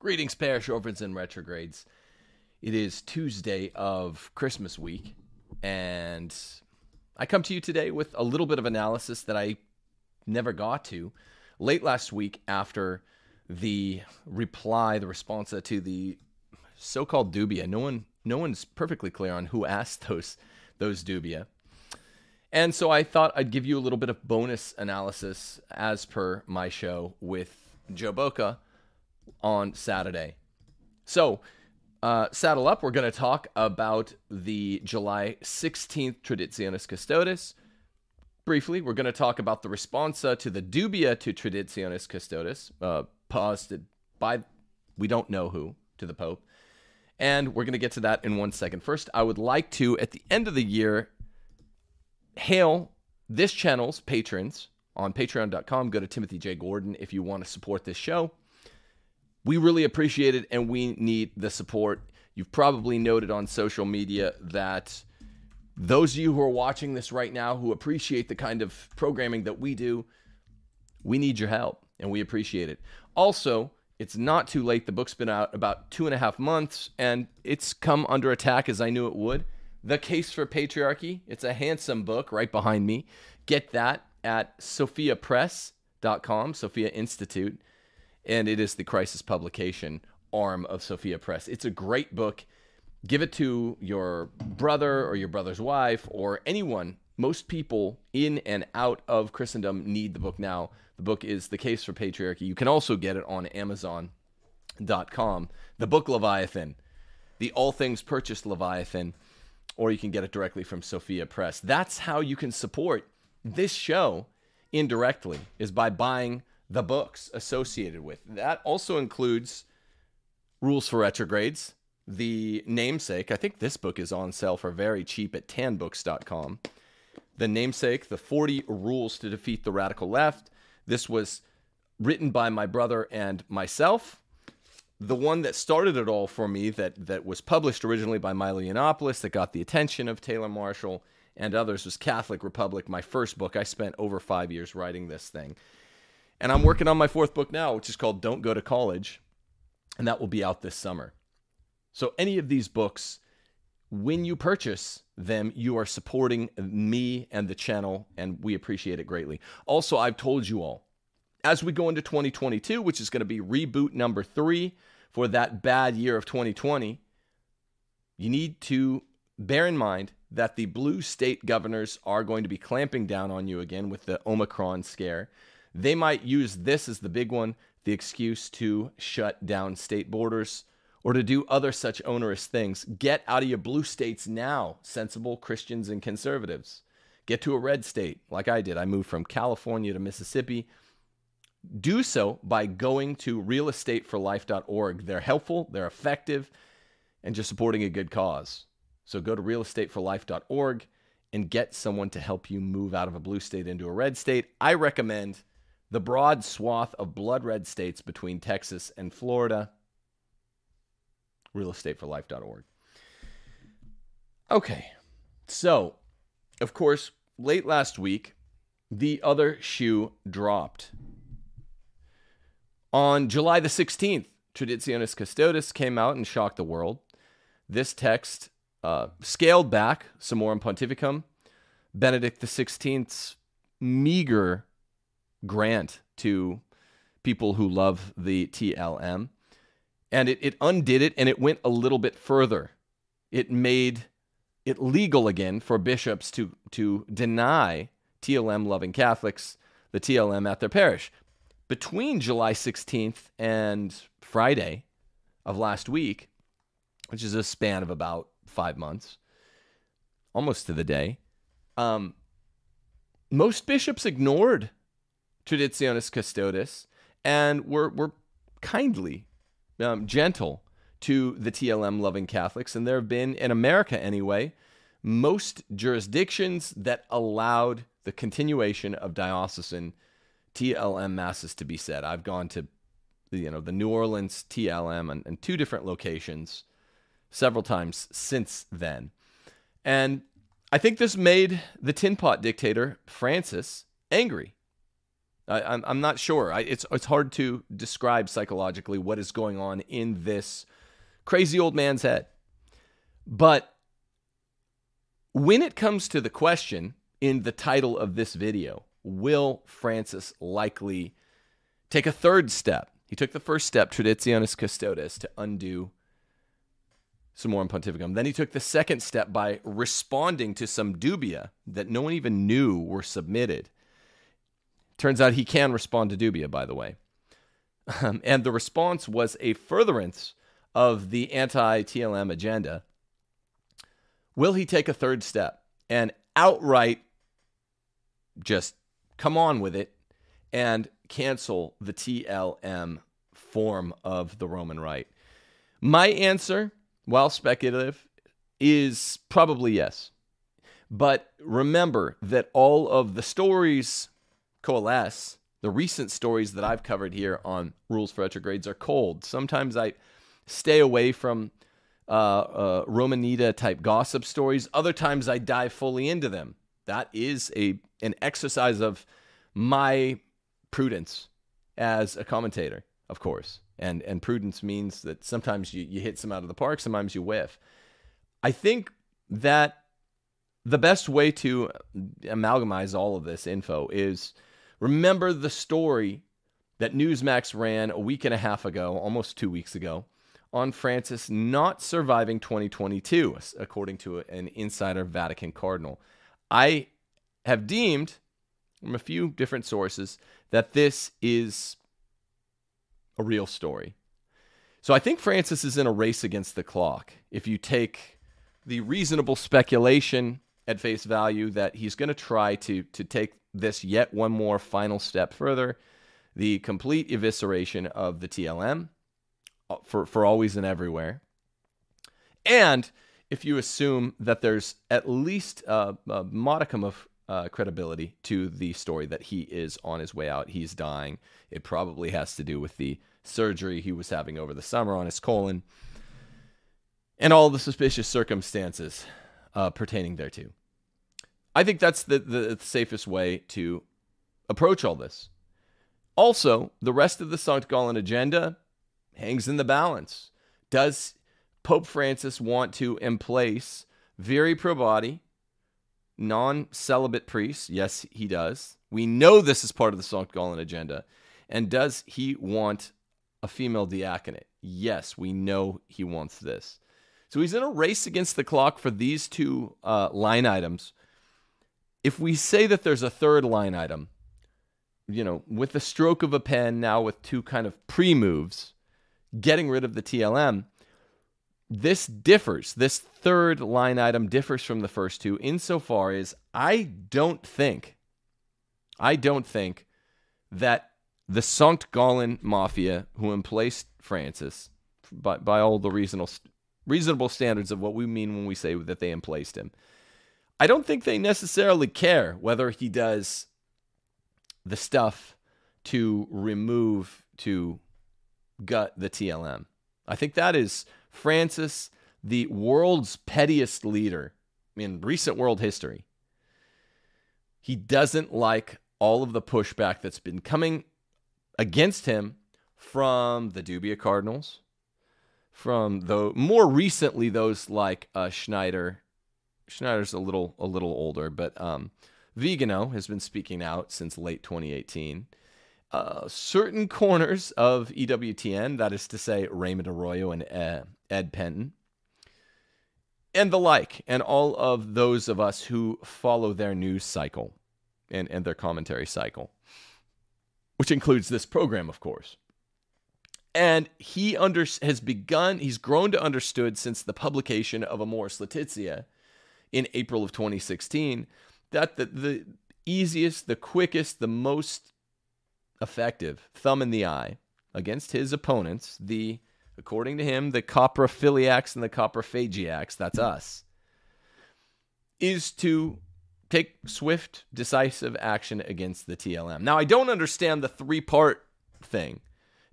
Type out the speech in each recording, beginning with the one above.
Greetings, parish orphans and retrogrades. It is Tuesday of Christmas week, and I come to you today with a little bit of analysis that I never got to late last week after the reply, the response to the so-called dubia. No one, no one's perfectly clear on who asked those those dubia. And so I thought I'd give you a little bit of bonus analysis as per my show with Joe Boca on Saturday. So, uh, saddle up. We're going to talk about the July 16th Traditionis Custodes. Briefly, we're going to talk about the responsa to the dubia to Traditionis Custodes, uh, posted by we don't know who to the Pope. And we're going to get to that in one second. First, I would like to, at the end of the year, hail this channel's patrons on patreon.com. Go to Timothy J. Gordon if you want to support this show. We really appreciate it and we need the support. You've probably noted on social media that those of you who are watching this right now who appreciate the kind of programming that we do, we need your help and we appreciate it. Also, it's not too late. The book's been out about two and a half months and it's come under attack as I knew it would. The Case for Patriarchy. It's a handsome book right behind me. Get that at sophiapress.com, Sophia Institute and it is the crisis publication arm of Sophia Press. It's a great book. Give it to your brother or your brother's wife or anyone. Most people in and out of Christendom need the book now. The book is The Case for Patriarchy. You can also get it on Amazon.com. The book Leviathan, the All Things Purchased Leviathan, or you can get it directly from Sophia Press. That's how you can support this show indirectly, is by buying the books associated with. That also includes Rules for Retrogrades, the namesake. I think this book is on sale for very cheap at tanbooks.com. The namesake, the 40 rules to defeat the radical left. This was written by my brother and myself. The one that started it all for me, that, that was published originally by Milo Yiannopoulos, that got the attention of Taylor Marshall and others, was Catholic Republic, my first book. I spent over five years writing this thing. And I'm working on my fourth book now, which is called Don't Go to College. And that will be out this summer. So, any of these books, when you purchase them, you are supporting me and the channel, and we appreciate it greatly. Also, I've told you all, as we go into 2022, which is going to be reboot number three for that bad year of 2020, you need to bear in mind that the blue state governors are going to be clamping down on you again with the Omicron scare. They might use this as the big one, the excuse to shut down state borders or to do other such onerous things. Get out of your blue states now, sensible Christians and conservatives. Get to a red state, like I did. I moved from California to Mississippi. Do so by going to realestateforlife.org. They're helpful, they're effective, and just supporting a good cause. So go to realestateforlife.org and get someone to help you move out of a blue state into a red state. I recommend the broad swath of blood red states between Texas and Florida. Realestateforlife.org. Okay, so of course, late last week, the other shoe dropped. On July the 16th, Traditionis Custodes came out and shocked the world. This text uh, scaled back Summorum Pontificum, Benedict XVI's meager grant to people who love the TLM. And it, it undid it and it went a little bit further. It made it legal again for bishops to, to deny TLM loving Catholics the TLM at their parish. Between July 16th and Friday of last week, which is a span of about five months, almost to the day, um, most bishops ignored Traditionis custodes, and we're, we're kindly um, gentle to the TLM loving Catholics. And there have been, in America anyway, most jurisdictions that allowed the continuation of diocesan TLM masses to be said. I've gone to you know the New Orleans TLM and, and two different locations several times since then. And I think this made the tin pot dictator Francis angry. I, I'm, I'm not sure. I, it's it's hard to describe psychologically what is going on in this crazy old man's head. But when it comes to the question in the title of this video, will Francis likely take a third step? He took the first step, Traditionis custodes, to undo Summorum Pontificum. Then he took the second step by responding to some dubia that no one even knew were submitted. Turns out he can respond to dubia, by the way. Um, and the response was a furtherance of the anti TLM agenda. Will he take a third step and outright just come on with it and cancel the TLM form of the Roman Rite? My answer while speculative, is probably yes. But remember that all of the stories coalesce. The recent stories that I've covered here on Rules for Retrogrades are cold. Sometimes I stay away from uh, uh, Romanita type gossip stories. Other times I dive fully into them. That is a an exercise of my prudence as a commentator, of course and and prudence means that sometimes you, you hit some out of the park, sometimes you whiff. I think that the best way to amalgamize all of this info is remember the story that Newsmax ran a week and a half ago, almost two weeks ago, on Francis not surviving 2022, according to an insider Vatican cardinal. I have deemed from a few different sources that this is a real story. So I think Francis is in a race against the clock. If you take the reasonable speculation at face value that he's going to try to to take this yet one more final step further, the complete evisceration of the TLM uh, for for always and everywhere. And if you assume that there's at least a, a modicum of uh, credibility to the story that he is on his way out, he's dying, it probably has to do with the surgery he was having over the summer on his colon, and all the suspicious circumstances uh, pertaining thereto. I think that's the, the safest way to approach all this. Also, the rest of the Sankt Gallen agenda hangs in the balance. Does Pope Francis want to emplace viri probati, non celibate priests? Yes, he does. We know this is part of the Sankt Gallen agenda. And does he want a female diaconate. Yes, we know he wants this. So he's in a race against the clock for these two uh, line items. If we say that there's a third line item, you know, with the stroke of a pen now with two kind of pre moves, getting rid of the TLM, this differs. This third line item differs from the first two insofar as I don't think, I don't think that the Sankt Gallen mafia who emplaced Francis by, by all the reasonable reasonable standards of what we mean when we say that they emplaced him. I don't think they necessarily care whether he does the stuff to remove to gut the TLM. I think that is Francis, the world's pettiest leader in recent world history. He doesn't like all of the pushback that's been coming against him from the Dubia Cardinals, from the more recently those like uh, Schneider. Schneider's a little a little older, but um, Vigano has been speaking out since late 2018. Uh, certain corners of EWTN, that is to say, Raymond Arroyo and uh, Ed Pentin, and the like, and all of those of us who follow their news cycle and, and their commentary cycle which includes this program, of course. And he under, has begun, he's grown to understood since the publication of Amoris Laetitia in April of 2016 that the, the easiest, the quickest, the most effective thumb in the eye against his opponents, the, according to him, the coprophiliacs and the coprophagiacs, that's us, is to take swift, decisive action against the TLM. Now, I don't understand the three part thing,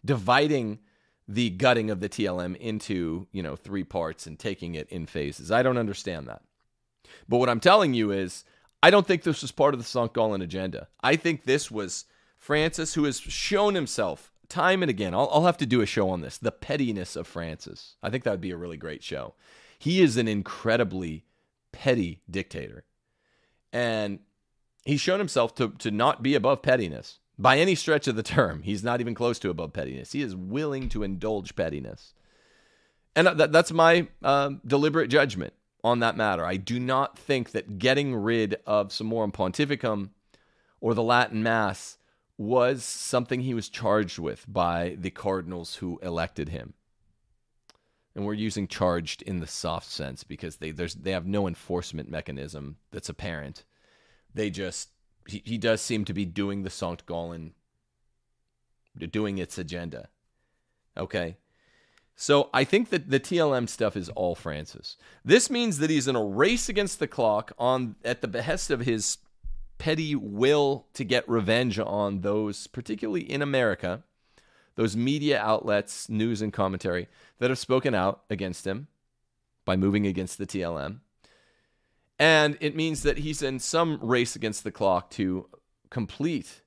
dividing the gutting of the TLM into, you know, three parts and taking it in phases. I don't understand that. But what I'm telling you is, I don't think this was part of the Sankt Gallen agenda. I think this was Francis, who has shown himself time and again, I'll, I'll have to do a show on this the pettiness of Francis. I think that would be a really great show. He is an incredibly petty dictator. And he's shown himself to, to not be above pettiness by any stretch of the term. He's not even close to above pettiness. He is willing to indulge pettiness. And that, that's my uh, deliberate judgment on that matter. I do not think that getting rid of Summorum Pontificum or the Latin Mass was something he was charged with by the cardinals who elected him. And we're using charged in the soft sense because they there's they have no enforcement mechanism that's apparent. They just he, he does seem to be doing the Sankt Gallen doing its agenda. Okay. So I think that the TLM stuff is all Francis. This means that he's in a race against the clock on at the behest of his petty will to get revenge on those, particularly in America, those media outlets, news and commentary that have spoken out against him by moving against the TLM. And it means that he's in some race against the clock to complete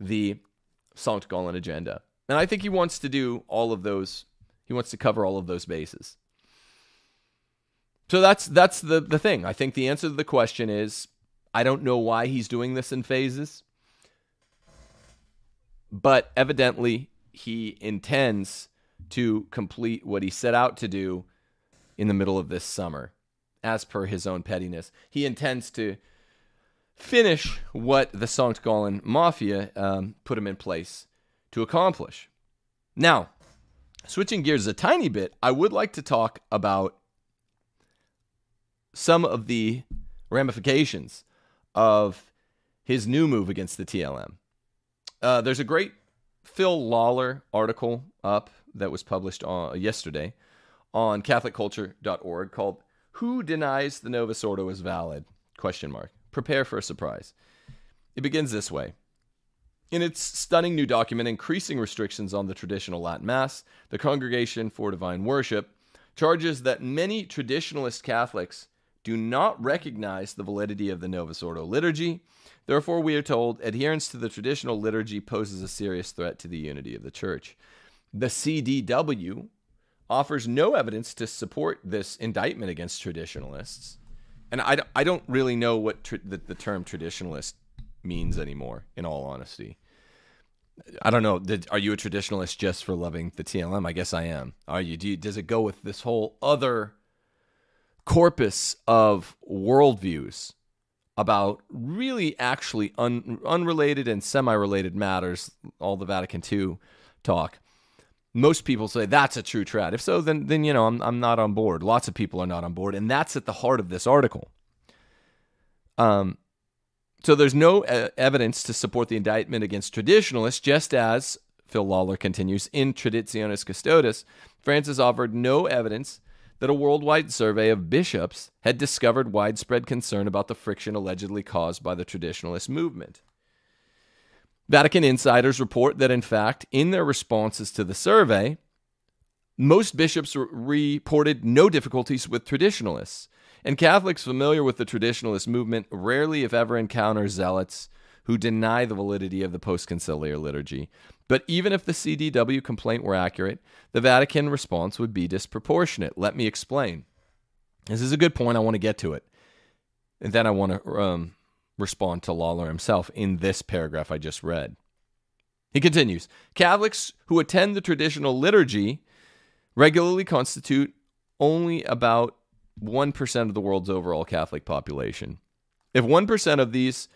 the Sankt Gallen agenda. And I think he wants to do all of those, he wants to cover all of those bases. So that's that's the the thing. I think the answer to the question is I don't know why he's doing this in phases, but evidently he intends to complete what he set out to do in the middle of this summer, as per his own pettiness. He intends to finish what the Sankt Gallen Mafia um, put him in place to accomplish. Now, switching gears a tiny bit, I would like to talk about some of the ramifications of his new move against the TLM. Uh, there's a great Phil Lawler article up that was published on, yesterday on CatholicCulture.org called "Who Denies the Novus Ordo is Valid?" Question mark. Prepare for a surprise. It begins this way. In its stunning new document, Increasing Restrictions on the Traditional Latin Mass, the Congregation for Divine Worship charges that many traditionalist Catholics do not recognize the validity of the Novus Ordo liturgy. Therefore, we are told adherence to the traditional liturgy poses a serious threat to the unity of the church. The CDW offers no evidence to support this indictment against traditionalists. And I, don't really know what tr- the, the term traditionalist means anymore, in all honesty. I don't know. Did, are you a traditionalist just for loving the TLM? I guess I am. Are you? Do you, does it go with this whole other corpus of worldviews about really actually un, unrelated and semi-related matters, all the Vatican II talk. Most people say that's a true trad. If so, then then you know I'm I'm not on board. Lots of people are not on board, and that's at the heart of this article. Um, so there's no uh, evidence to support the indictment against traditionalists, just as Phil Lawler continues in Traditionis Custodes. Francis offered no evidence that a worldwide survey of bishops had discovered widespread concern about the friction allegedly caused by the traditionalist movement. Vatican insiders report that, in fact, in their responses to the survey, most bishops reported no difficulties with traditionalists, and Catholics familiar with the traditionalist movement rarely, if ever, encounter zealots who deny the validity of the post conciliar liturgy. But even if the CDW complaint were accurate, the Vatican response would be disproportionate. Let me explain. This is a good point. I want to get to it. And then I want to um, respond to Lawler himself in this paragraph I just read. He continues Catholics who attend the traditional liturgy regularly constitute only about 1% of the world's overall Catholic population. If 1% of these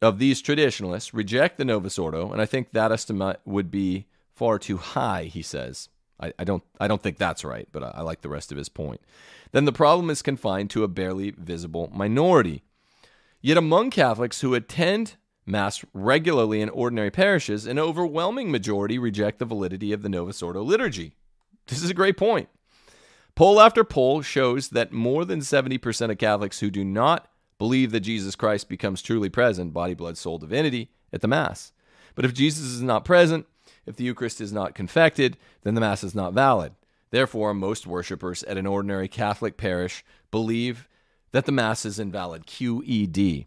of these traditionalists reject the Novus Ordo, and I think that estimate would be far too high, he says. I, I don't I don't think that's right, but I, I like the rest of his point. Then the problem is confined to a barely visible minority. Yet among Catholics who attend Mass regularly in ordinary parishes, an overwhelming majority reject the validity of the Novus Ordo liturgy. This is a great point. Poll after poll shows that more than 70% of Catholics who do not believe that Jesus Christ becomes truly present, body, blood, soul, divinity, at the Mass. But if Jesus is not present, if the Eucharist is not confected, then the Mass is not valid. Therefore, most worshippers at an ordinary Catholic parish believe that the Mass is invalid. QED.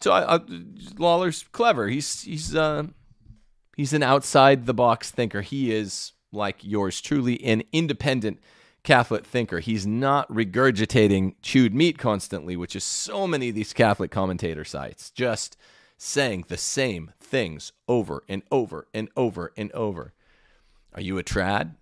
so I, I, Lawler's clever. He's he's uh, he's an outside the box thinker. He is like yours truly, an independent Catholic thinker. He's not regurgitating chewed meat constantly, which is so many of these Catholic commentator sites, just saying the same things over and over and over and over. Are you a trad?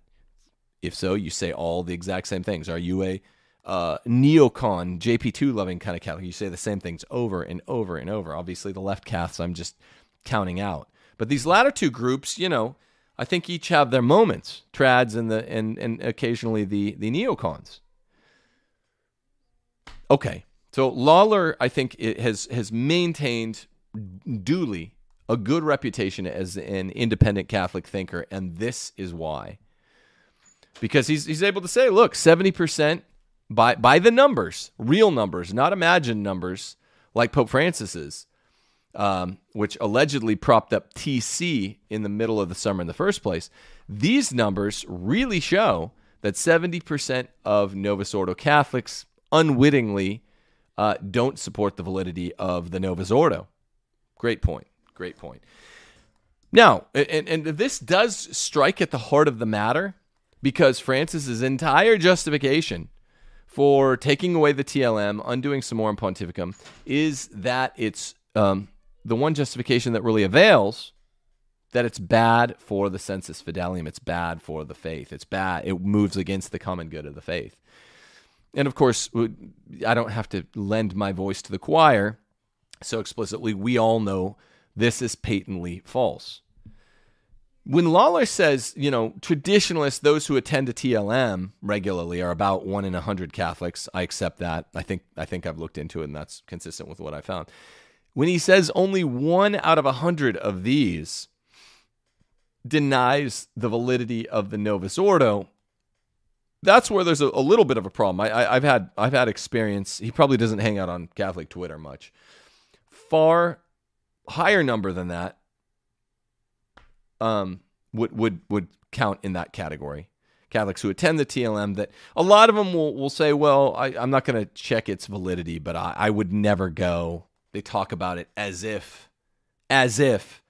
If so, you say all the exact same things. Are you a uh, neocon, JP2 loving kind of Catholic? You say the same things over and over and over. Obviously, the left Caths, I'm just counting out. But these latter two groups, you know, I think each have their moments, trads and the and and occasionally the the neocons. Okay, so Lawler, I think, it has has maintained duly a good reputation as an independent Catholic thinker, and this is why. Because he's he's able to say, look, seventy percent by by the numbers, real numbers, not imagined numbers, like Pope Francis's um, which allegedly propped up TC in the middle of the summer in the first place, these numbers really show that 70% of Novus Ordo Catholics unwittingly uh, don't support the validity of the Novus Ordo. Great point. Great point. Now, and, and this does strike at the heart of the matter because Francis's entire justification for taking away the TLM, undoing Summorum Pontificum, is that it's um, the one justification that really avails that it's bad for the sensus fidelium it's bad for the faith it's bad it moves against the common good of the faith and of course i don't have to lend my voice to the choir so explicitly we all know this is patently false when Lawler says, you know, traditionalists, those who attend a TLM regularly are about one in a hundred Catholics. I accept that. I think I think I've looked into it, and that's consistent with what I found when he says only one out of a hundred of these denies the validity of the Novus Ordo, that's where there's a, a little bit of a problem. I, I've had I've had experience. He probably doesn't hang out on Catholic Twitter much. Far higher number than that um, would would would count in that category. Catholics who attend the TLM that a lot of them will, will say, well, I, am not going to check its validity, but I, I would never go they talk about it as if, as if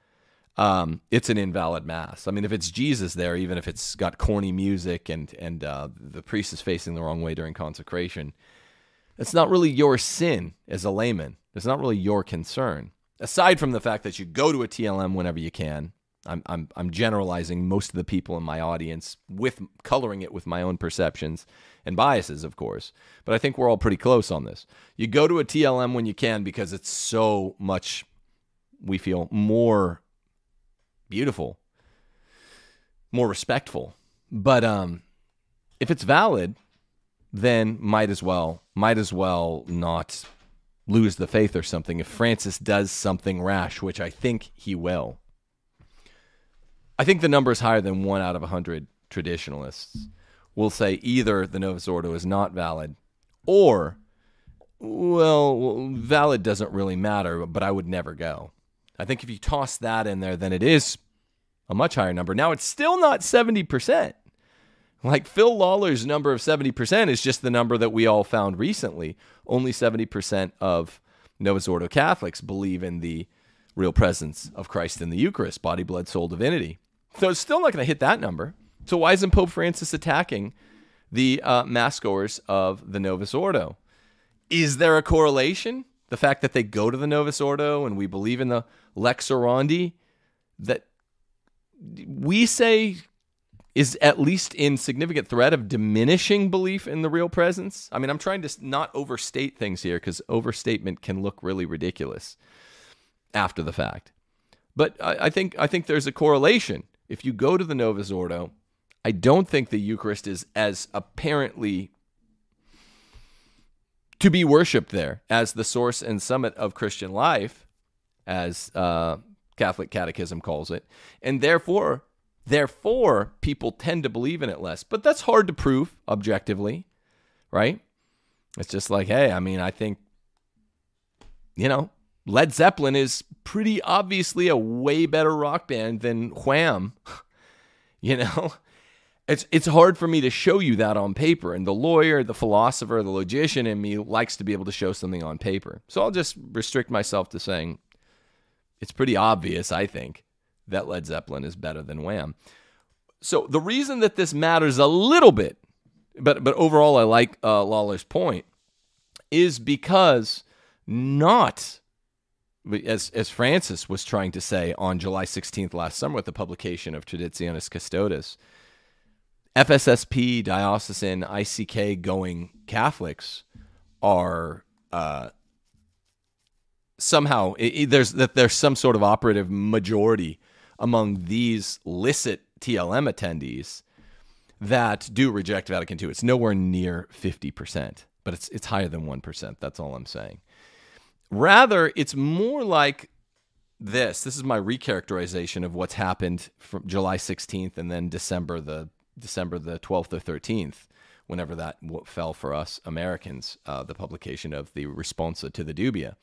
um, it's an invalid mass. I mean, if it's Jesus there, even if it's got corny music and and uh, the priest is facing the wrong way during consecration, it's not really your sin as a layman. It's not really your concern. Aside from the fact that you go to a TLM whenever you can, I'm I'm I'm generalizing most of the people in my audience with coloring it with my own perceptions and biases, of course. But I think we're all pretty close on this. You go to a TLM when you can because it's so much, we feel, more beautiful, more respectful. But um, if it's valid, then might as well, might as well not lose the faith or something if Francis does something rash, which I think he will. I think the number is higher than one out of a hundred traditionalists will say either the Novus Ordo is not valid or, well, valid doesn't really matter, but I would never go. I think if you toss that in there, then it is a much higher number. Now, it's still not 70%. Like Phil Lawler's number of 70% is just the number that we all found recently. Only 70% of Novus Ordo Catholics believe in the real presence of Christ in the Eucharist, body, blood, soul, divinity. So it's still not going to hit that number. So why isn't Pope Francis attacking the uh, mass goers of the Novus Ordo? Is there a correlation? The fact that they go to the Novus Ordo and we believe in the Lex Orandi, that we say is at least in significant threat of diminishing belief in the real presence. I mean, I'm trying to not overstate things here because overstatement can look really ridiculous after the fact. But I, I think I think there's a correlation. If you go to the Novus Ordo I don't think the Eucharist is as apparently to be worshipped there as the source and summit of Christian life, as uh, Catholic Catechism calls it, and therefore, therefore, people tend to believe in it less. But that's hard to prove objectively, right? It's just like, hey, I mean, I think, you know, Led Zeppelin is pretty obviously a way better rock band than Wham, you know. it's it's hard for me to show you that on paper and the lawyer the philosopher the logician in me likes to be able to show something on paper so i'll just restrict myself to saying it's pretty obvious i think that led zeppelin is better than wham so the reason that this matters a little bit but but overall i like uh, lawler's point is because not as as Francis was trying to say on July 16th last summer with the publication of Traditionis Custodes, FSSP, diocesan, ICK going Catholics are uh, somehow it, there's that there's some sort of operative majority among these licit TLM attendees that do reject Vatican II. It's nowhere near 50%, but it's it's higher than 1%. That's all I'm saying. Rather, it's more like this. This is my recharacterization of what's happened from July 16th and then December the December the 12th or 13th, whenever that fell for us Americans, uh, the publication of the responsa to the dubia.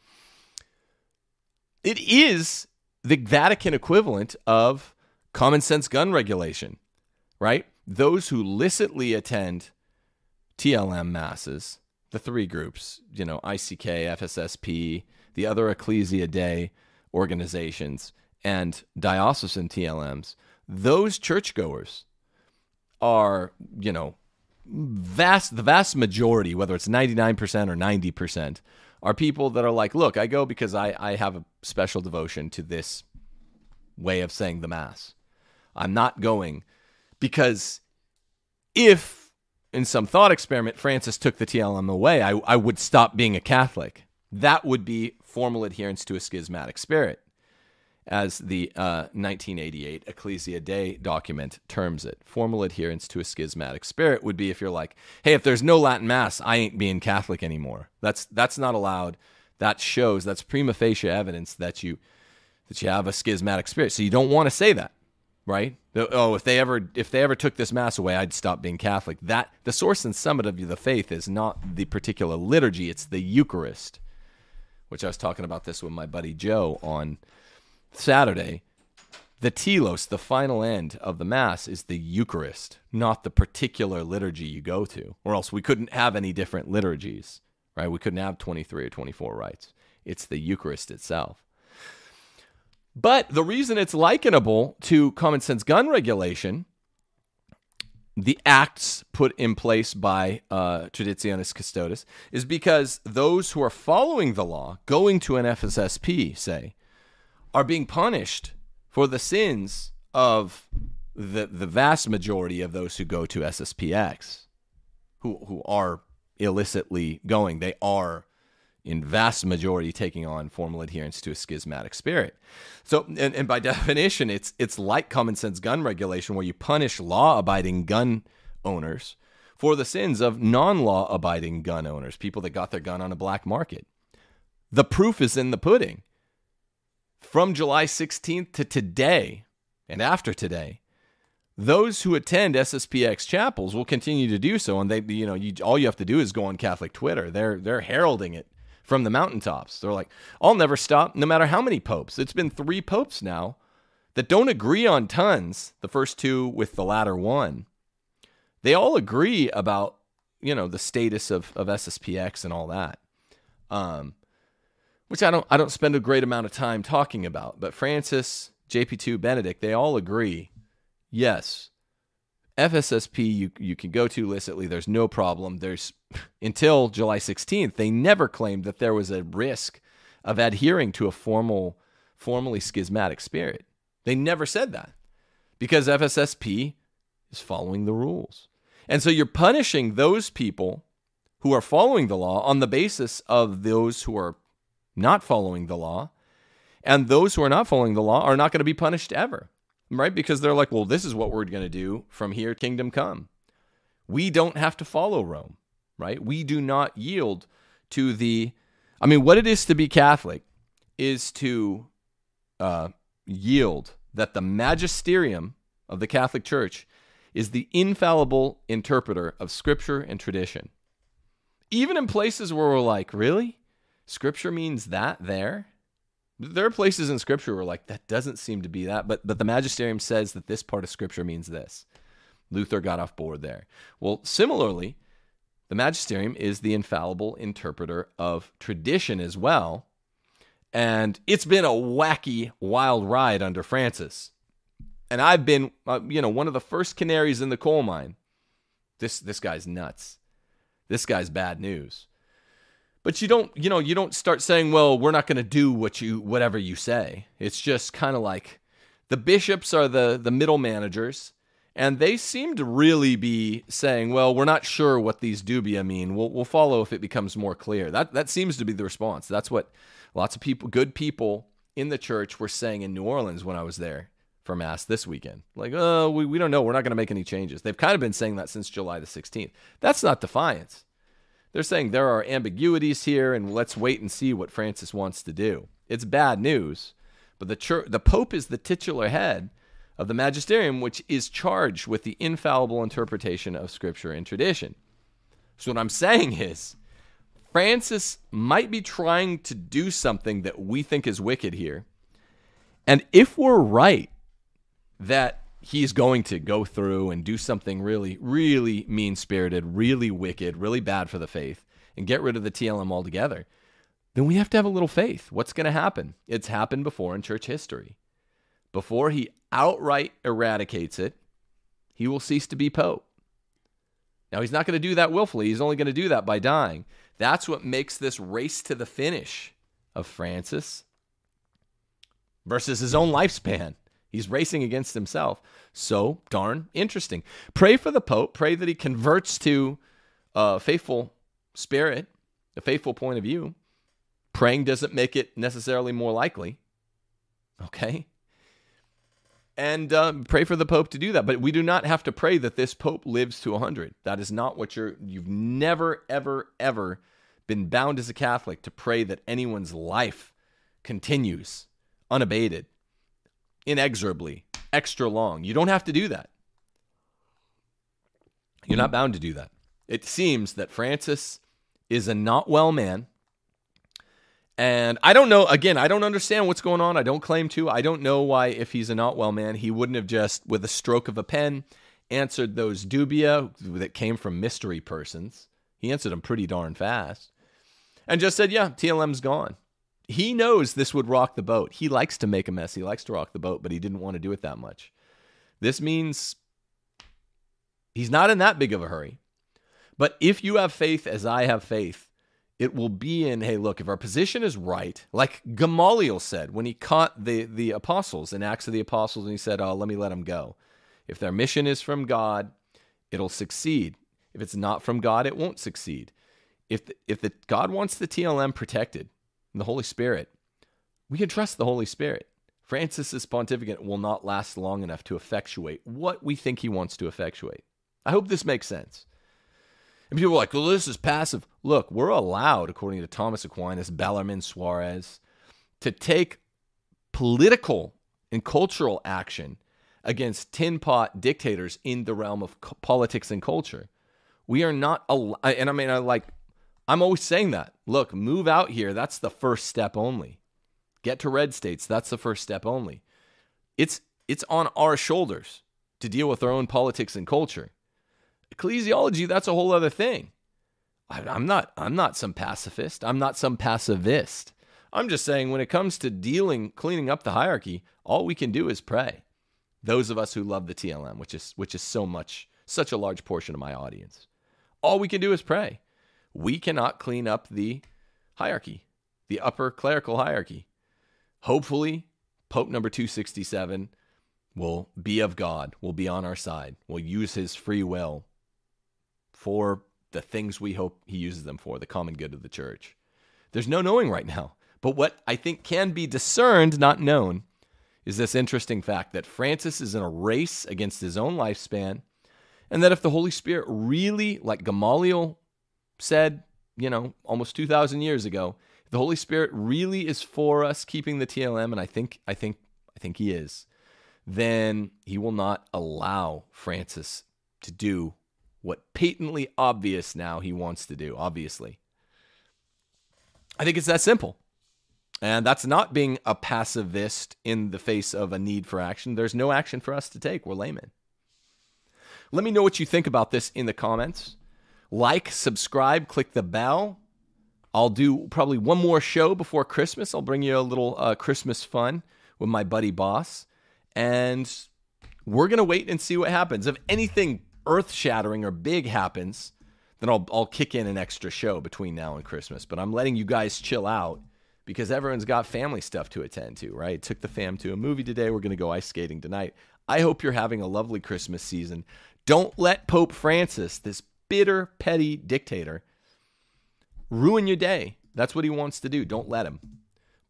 It is the Vatican equivalent of common sense gun regulation, right? Those who licitly attend TLM masses, the three groups, you know, ICK, FSSP, the other Ecclesia Dei organizations, and diocesan TLMs, those churchgoers are, you know, vast the vast majority, whether it's 99% or 90%, are people that are like, look, I go because I, I have a special devotion to this way of saying the Mass. I'm not going because if in some thought experiment Francis took the TLM away, I, I would stop being a Catholic. That would be formal adherence to a schismatic spirit as the uh, 1988 Ecclesia Dei document terms it. Formal adherence to a schismatic spirit would be if you're like, hey, if there's no Latin Mass, I ain't being Catholic anymore. That's that's not allowed. That shows that's prima facie evidence that you that you have a schismatic spirit. So you don't want to say that, right? Oh, if they ever if they ever took this Mass away, I'd stop being Catholic. That the source and summit of the faith is not the particular liturgy; it's the Eucharist. Which I was talking about this with my buddy Joe on Saturday, the telos, the final end of the Mass, is the Eucharist, not the particular liturgy you go to, or else we couldn't have any different liturgies, right? We couldn't have 23 or 24 rites. It's the Eucharist itself. But the reason it's likenable to common sense gun regulation, the acts put in place by uh, Traditionis Custodes, is because those who are following the law, going to an FSSP, say, are being punished for the sins of the the vast majority of those who go to SSPX, who who are illicitly going. They are in vast majority taking on formal adherence to a schismatic spirit. So, and, and by definition, it's it's like common sense gun regulation, where you punish law abiding gun owners for the sins of non law abiding gun owners, people that got their gun on a black market. The proof is in the pudding from July 16th to today and after today, those who attend SSPX chapels will continue to do so, and they, you know, you, all you have to do is go on Catholic Twitter. They're they're heralding it from the mountaintops. They're like, "I'll never stop, no matter how many popes." It's been three popes now that don't agree on tons. The first two with the latter one, they all agree about you know the status of of SSPX and all that. Um, which I don't I don't spend a great amount of time talking about. But Francis, JP2, Benedict, they all agree. Yes, FSSP you you can go to licitly. There's no problem. There's until July 16th, they never claimed that there was a risk of adhering to a formal, formally schismatic spirit. They never said that because FSSP is following the rules. And so you're punishing those people who are following the law on the basis of those who are not following the law. And those who are not following the law are not going to be punished ever, right? Because they're like, well, this is what we're going to do from here, kingdom come. We don't have to follow Rome, right? We do not yield to the, I mean, what it is to be Catholic is to uh, yield that the magisterium of the Catholic Church is the infallible interpreter of scripture and tradition. Even in places where we're like, really? Scripture means that there. There are places in Scripture where like that doesn't seem to be that, but but the magisterium says that this part of Scripture means this. Luther got off board there. Well, similarly, the magisterium is the infallible interpreter of tradition as well. And it's been a wacky, wild ride under Francis. And I've been, uh, you know, one of the first canaries in the coal mine. This this guy's nuts. This guy's bad news. But you don't, you know, you don't start saying, "Well, we're not going to do what you whatever you say." It's just kind of like the bishops are the the middle managers and they seem to really be saying, "Well, we're not sure what these dubia mean. We'll we'll follow if it becomes more clear." That that seems to be the response. That's what lots of people, good people in the church, were saying in New Orleans when I was there for mass this weekend. Like, "Oh, we we don't know. We're not going to make any changes." They've kind of been saying that since July the 16th. That's not defiance. They're saying there are ambiguities here, and let's wait and see what Francis wants to do. It's bad news, but the church, the Pope is the titular head of the magisterium, which is charged with the infallible interpretation of scripture and tradition. So, what I'm saying is, Francis might be trying to do something that we think is wicked here. And if we're right that he's going to go through and do something really, really mean spirited, really wicked, really bad for the faith, and get rid of the TLM altogether, then we have to have a little faith. What's going to happen? It's happened before in church history. Before he outright eradicates it, he will cease to be pope. Now, he's not going to do that willfully. He's only going to do that by dying. That's what makes this race to the finish of Francis versus his own lifespan. He's racing against himself. So darn interesting. Pray for the Pope. Pray that he converts to a faithful spirit, a faithful point of view. Praying doesn't make it necessarily more likely. Okay? and um, pray for the Pope to do that. But we do not have to pray that this Pope lives to 100. That is not what you're, you've never, ever, ever been bound as a Catholic to pray that anyone's life continues unabated, inexorably, extra long. You don't have to do that. You're not bound to do that. It seems that Francis is a not well man and I don't know, again, I don't understand what's going on. I don't claim to. I don't know why, if he's a not well man, he wouldn't have just, with a stroke of a pen, answered those dubia that came from mystery persons. He answered them pretty darn fast and just said, yeah, TLM's gone. He knows this would rock the boat. He likes to make a mess. He likes to rock the boat, but he didn't want to do it that much. This means he's not in that big of a hurry. But if you have faith as I have faith, it will be in hey look if our position is right like gamaliel said when he caught the the apostles in acts of the apostles and he said oh let me let them go if their mission is from god it'll succeed if it's not from god it won't succeed if the, if the god wants the tlm protected the holy spirit we can trust the holy spirit francis's pontificate will not last long enough to effectuate what we think he wants to effectuate i hope this makes sense and people are like, well, this is passive. Look, we're allowed, according to Thomas Aquinas, Bellarmine, Suarez, to take political and cultural action against tin pot dictators in the realm of politics and culture. We are not, al- and I mean, I like, I'm always saying that. Look, move out here. That's the first step only. Get to red states. That's the first step only. It's it's on our shoulders to deal with our own politics and culture. Ecclesiology, that's a whole other thing. I'm not I'm not some pacifist. I'm not some pacifist. I'm just saying when it comes to dealing cleaning up the hierarchy, all we can do is pray. Those of us who love the TLM, which is which is so much such a large portion of my audience. All we can do is pray. We cannot clean up the hierarchy, the upper clerical hierarchy. Hopefully, Pope number 267 will be of God, will be on our side, will use his free will for the things we hope he uses them for, the common good of the church. There's no knowing right now. But what I think can be discerned, not known, is this interesting fact that Francis is in a race against his own lifespan, and that if the Holy Spirit really, like Gamaliel said, you know, almost 2,000 years ago, the Holy Spirit really is for us keeping the TLM, and I think, I think, I think he is, then he will not allow Francis to do what patently obvious now he wants to do, obviously. I think it's that simple. And that's not being a passivist in the face of a need for action. There's no action for us to take. We're laymen. Let me know what you think about this in the comments. Like, subscribe, click the bell. I'll do probably one more show before Christmas. I'll bring you a little uh, Christmas fun with my buddy Boss. And we're going to wait and see what happens. If anything earth shattering or big happens, then I'll, I'll kick in an extra show between now and Christmas. But I'm letting you guys chill out because everyone's got family stuff to attend to, right? Took the fam to a movie today. We're going to go ice skating tonight. I hope you're having a lovely Christmas season. Don't let Pope Francis, this bitter, petty dictator, ruin your day. That's what he wants to do. Don't let him.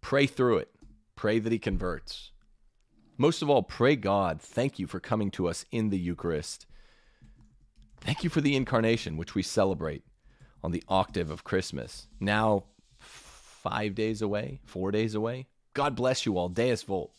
Pray through it. Pray that he converts. Most of all, pray God, thank you for coming to us in the Eucharist. Thank you for the incarnation, which we celebrate on the octave of Christmas. Now, five days away, four days away. God bless you all. Deus Vult.